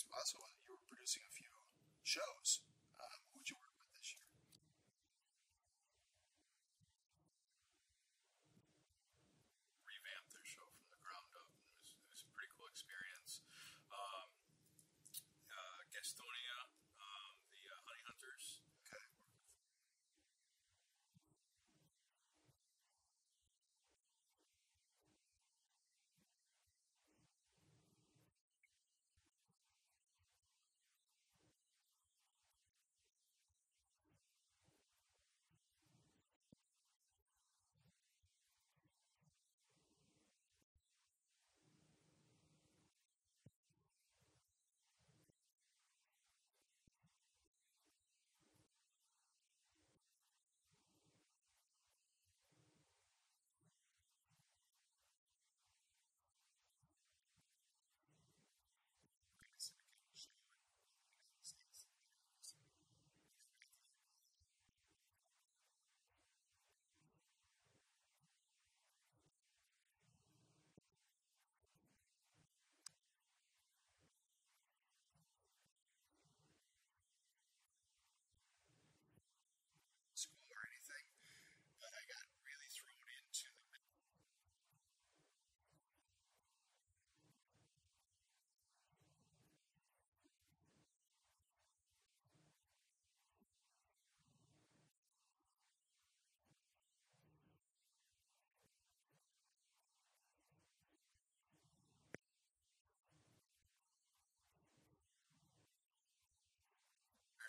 He's also you were producing a few shows. Um, who'd you work with this year? revamped their show from the ground up. It was, it was a pretty cool experience. Um, uh, Gastonia, um, the uh, Honey Hunters. Okay. School or anything, but I got really thrown into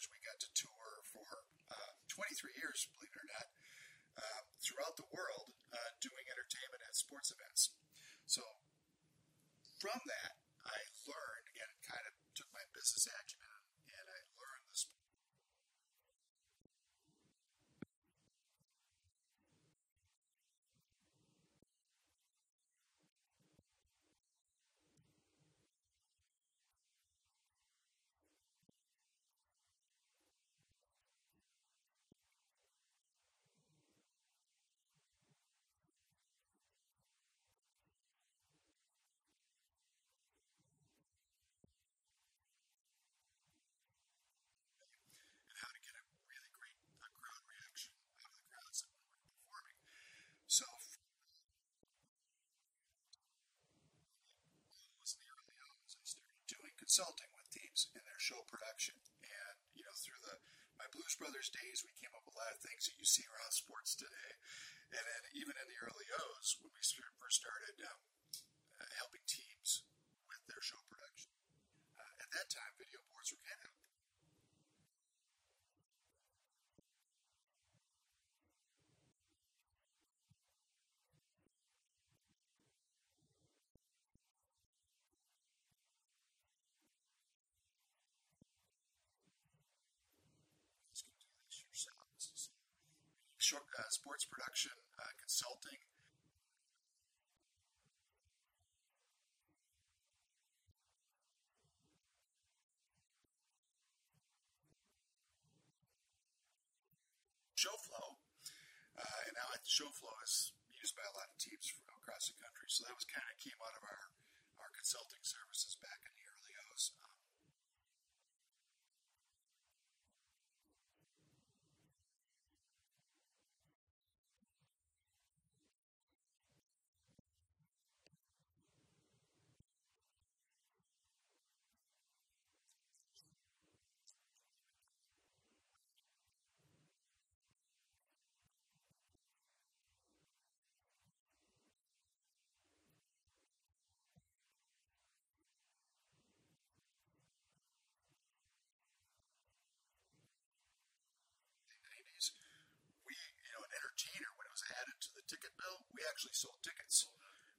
years. We got to tour for uh, 23 years, believe it or not, uh, throughout the world uh, doing entertainment and sports events. So from that, I learned, again, kind of took my business acumen and I learned this. and how to get a really great uh, crowd reaction out of the crowds that we were performing. So, was in the early hours, I started doing consulting with teams in their show production, and you know, through the my Blues Brothers days, we came up with a lot of things that you see around sports today, and then even in the early O's, when we first started um, uh, helping teams with their show production. Uh, at that time, video boards were kind of Let's go do this yourselves. Short, uh, sports production, uh, consulting. Show flow, uh, and now show flow is used by a lot of teams from across the country. So that was kind of came out of our our consulting services back in the early O's. Um, actually sold tickets.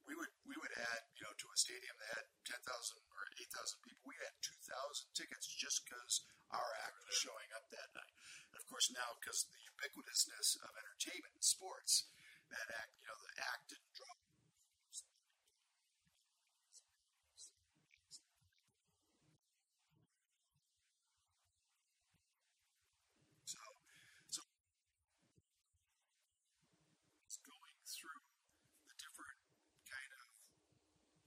We would we would add you know to a stadium that had ten thousand or eight thousand people. We had two thousand tickets just because our act was showing up that night. And of course now because the ubiquitousness of entertainment and sports, that act you know the act didn't draw So, so it's going through the different kind of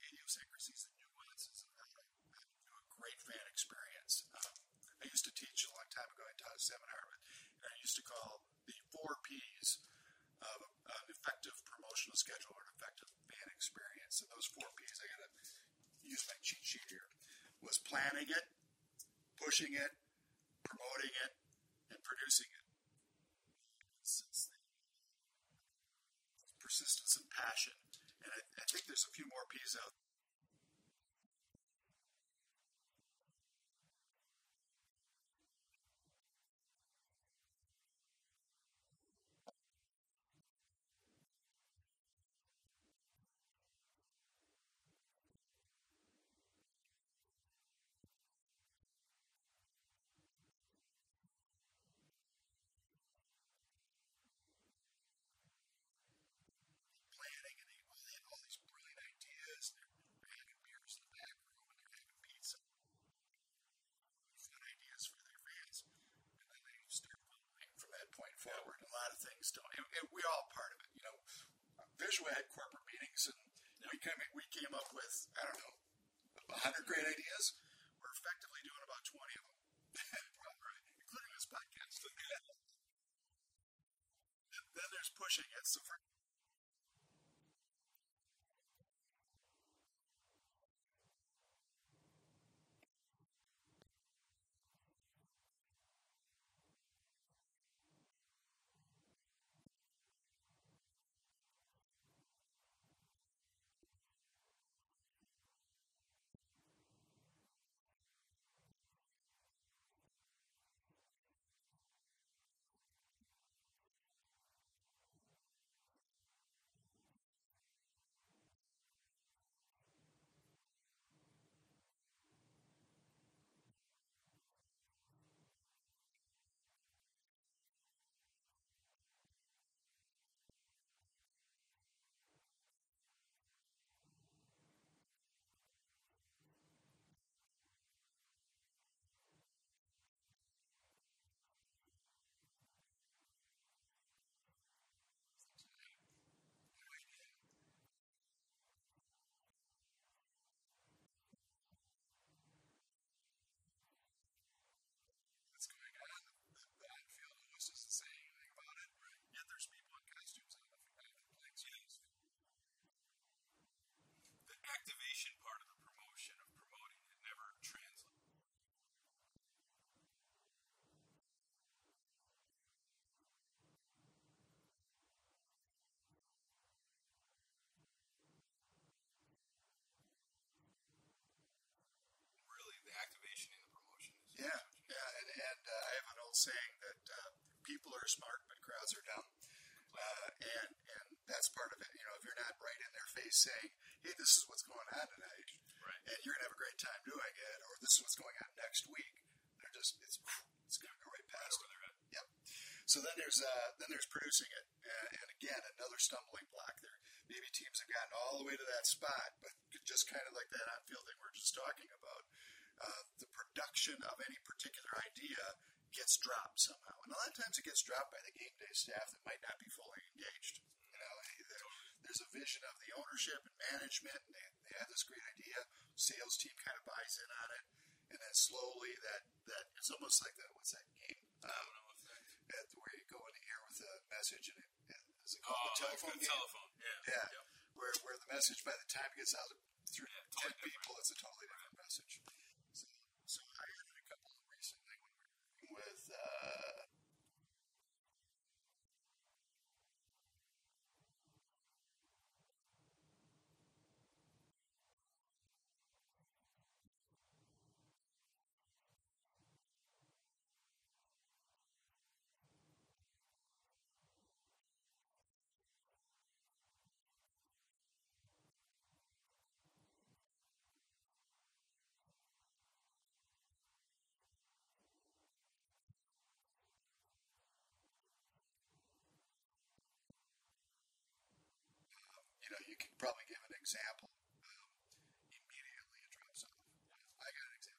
idiosyncrasies and nuances of how to do a great fan experience. Um, I used to teach a long time ago. I taught a seminar, but and I used to call the four P's of an effective promotional schedule or an effective fan experience. And those four P's, I got to use my cheat sheet here, was planning it, pushing it, promoting it, and producing it. Persistence and passion. And I, I think there's a few more P's out planning, 100 great ideas. We're effectively doing about 20 of them, including this podcast. then there's pushing it. So for that's part of it. You know, if you're not right in their face saying, "Hey, this is what's going on tonight," Right. and you're gonna have a great time doing it, or this is what's going on next week, they're just it's it's gonna go right past. over their head. Yep. So then there's uh, then there's producing it, and, and again another stumbling block there. Maybe teams have gotten all the way to that spot, but just kind of like that on-field thing we're just talking about, uh, the production of any particular idea gets dropped somehow, and a lot of times it gets dropped by the game day staff that might not be fully engaged. You know, there- there's a vision of the ownership and management, and they, they have this great idea. Sales team kind of buys in on it, and then slowly that that it's almost like that. What's that game? I Um, don't know if that. at where you go in the air with a message and it, it is it Oh, called the like telephone the game? telephone. Yeah. Yeah, Yep. where where the message by the time it gets out through Yeah, ten totally people, it's a totally different message. Know, you can probably give an example. Um, immediately it drops off. I got an example.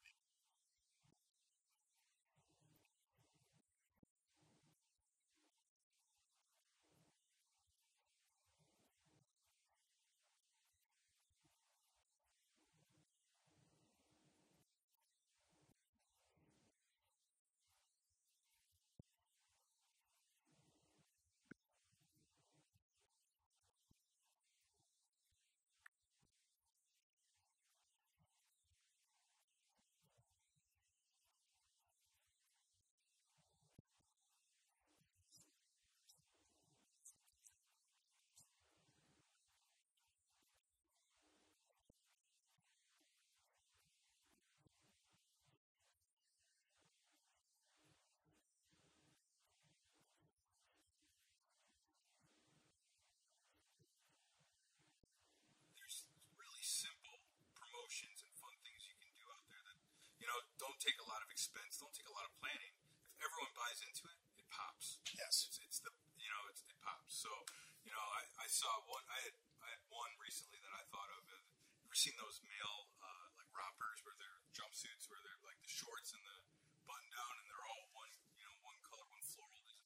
there's really simple promotions and fun things you can do out there that you know don't take a lot of expense, don't take a lot of planning. If everyone buys into it, it pops. Yes. It's, it's the you know it's, it pops. So you know I, I saw one I had I had one recently that I thought of. Uh, you ever seen those male uh, like rompers where they're jumpsuits where they're like the shorts and the button down and they're all one you know one color one floral.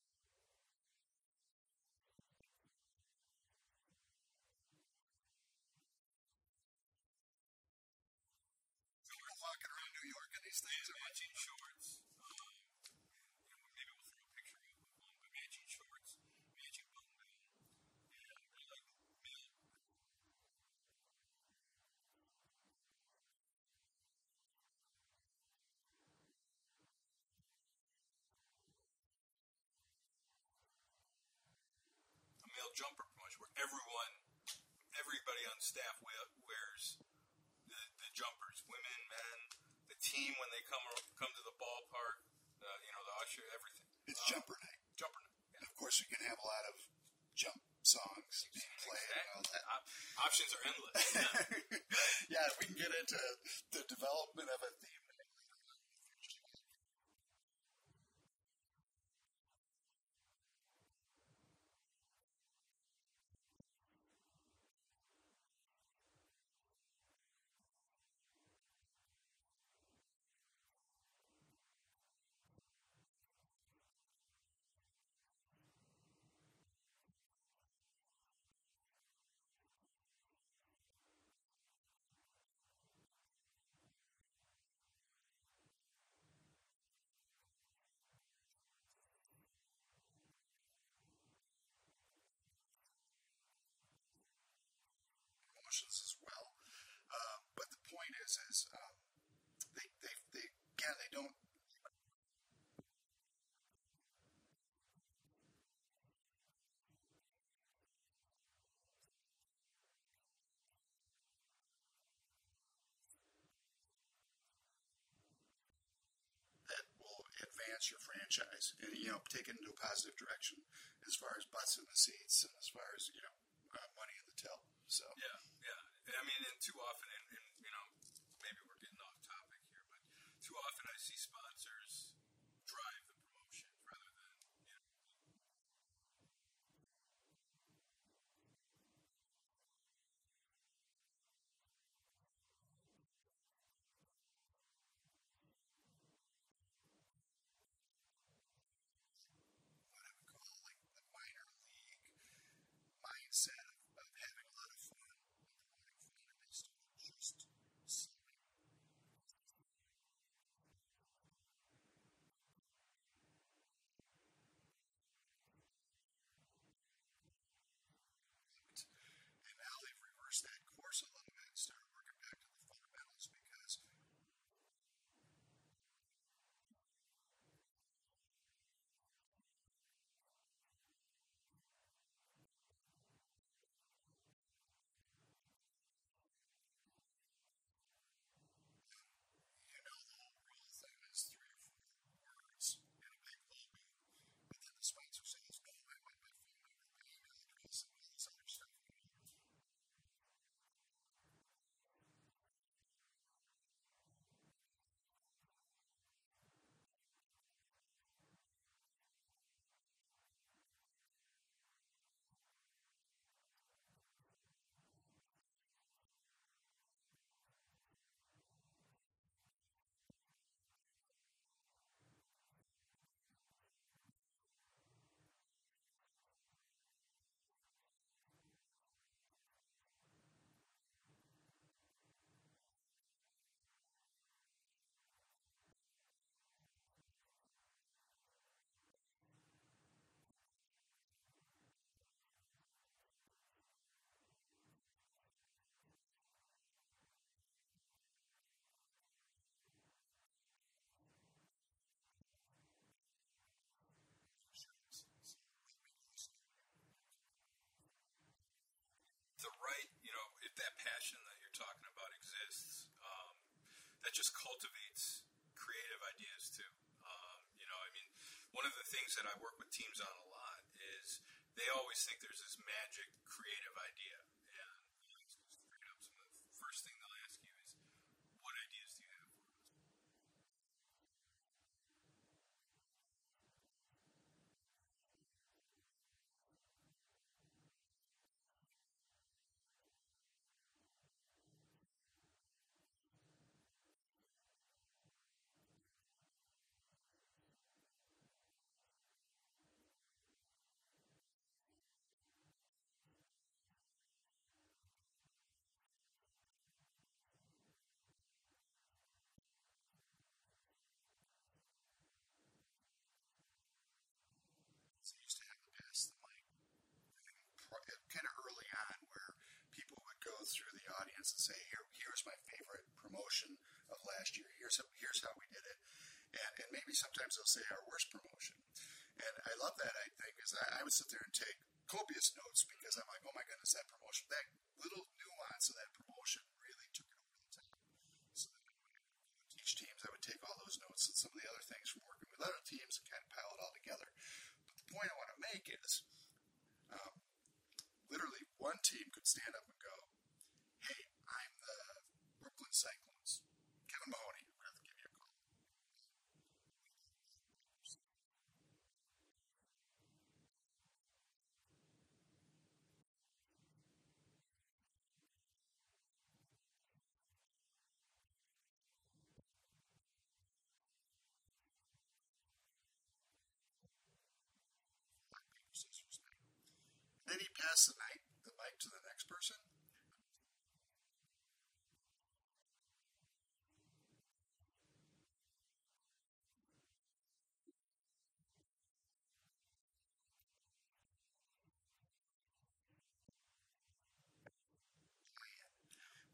We're walking around New York in these things. Are matching shorts. Um, you know, maybe we'll throw a picture up of one, but matching shorts, matching button down, and they're like male. Male jumper promotion where everyone, everybody on staff we- wears the, the jumpers, women, men, the team when they come come to the ballpark, uh, you know, the usher, everything. It's Um, jumper night. Jumper night. Yeah. And of course, you can have a lot of jump songs being played and all that. Op- options are endless. Yeah. yeah, we can get into the development of it, theme. Promotions as well. Uh, but the point is, is um, they, they, they, again, they don't. Advance your franchise and you know take it into a positive direction as far as butts in the seats and as far as you know uh, money. So Yeah, yeah. I mean, and too often, and, that just cultivates creative ideas too. Um, you know, I mean, one of the things that I work with teams on a lot is they always think there's this magic creative idea, and you know, some of the first thing they'll ask you is, "What ideas do you have for us?" So you used to have the past, like kind of early on, where people would go through the audience and say, "Here, here's my favorite promotion of last year. Here's how, here's how we did it," and and maybe sometimes they'll say our worst promotion. And I love that I think because I, I would sit there and take copious notes because I'm like, oh my goodness, that promotion, that little nuance of that promotion really took it over the top. So teach teams, I would take all those notes and some of the other things from working with other teams and kind of pile it all together. But the point I want to make is, um, literally, one team could stand up and go, "Hey, I'm the Brooklyn Cyclones, Kevin Mahoney. I'm to give you a call." Then he passed the night, the mic to the next person.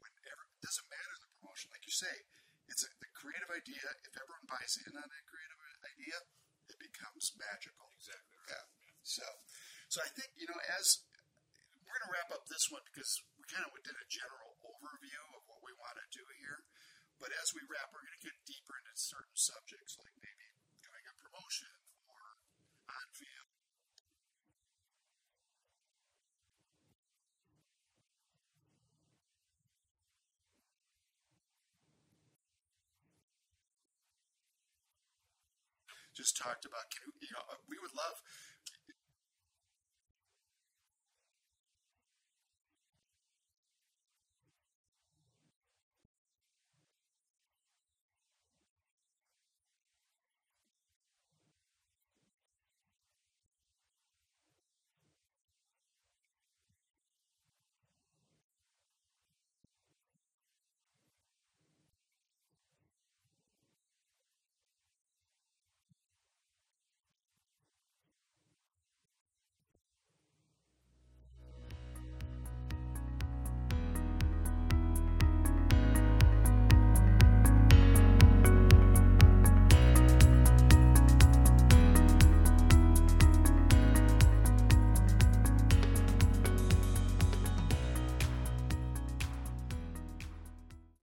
Whenever it doesn't matter the promotion, like you say, it's a, the creative idea. If everyone buys in on that creative idea, it becomes magical. Exactly. Yeah. So, so I think you know, as we're going to wrap up this one because we kind of did a general overview of what we want to do here. But as we wrap, we're going to get deeper into certain subjects, like maybe doing a promotion or on field. Just talked about, can, you know, we would love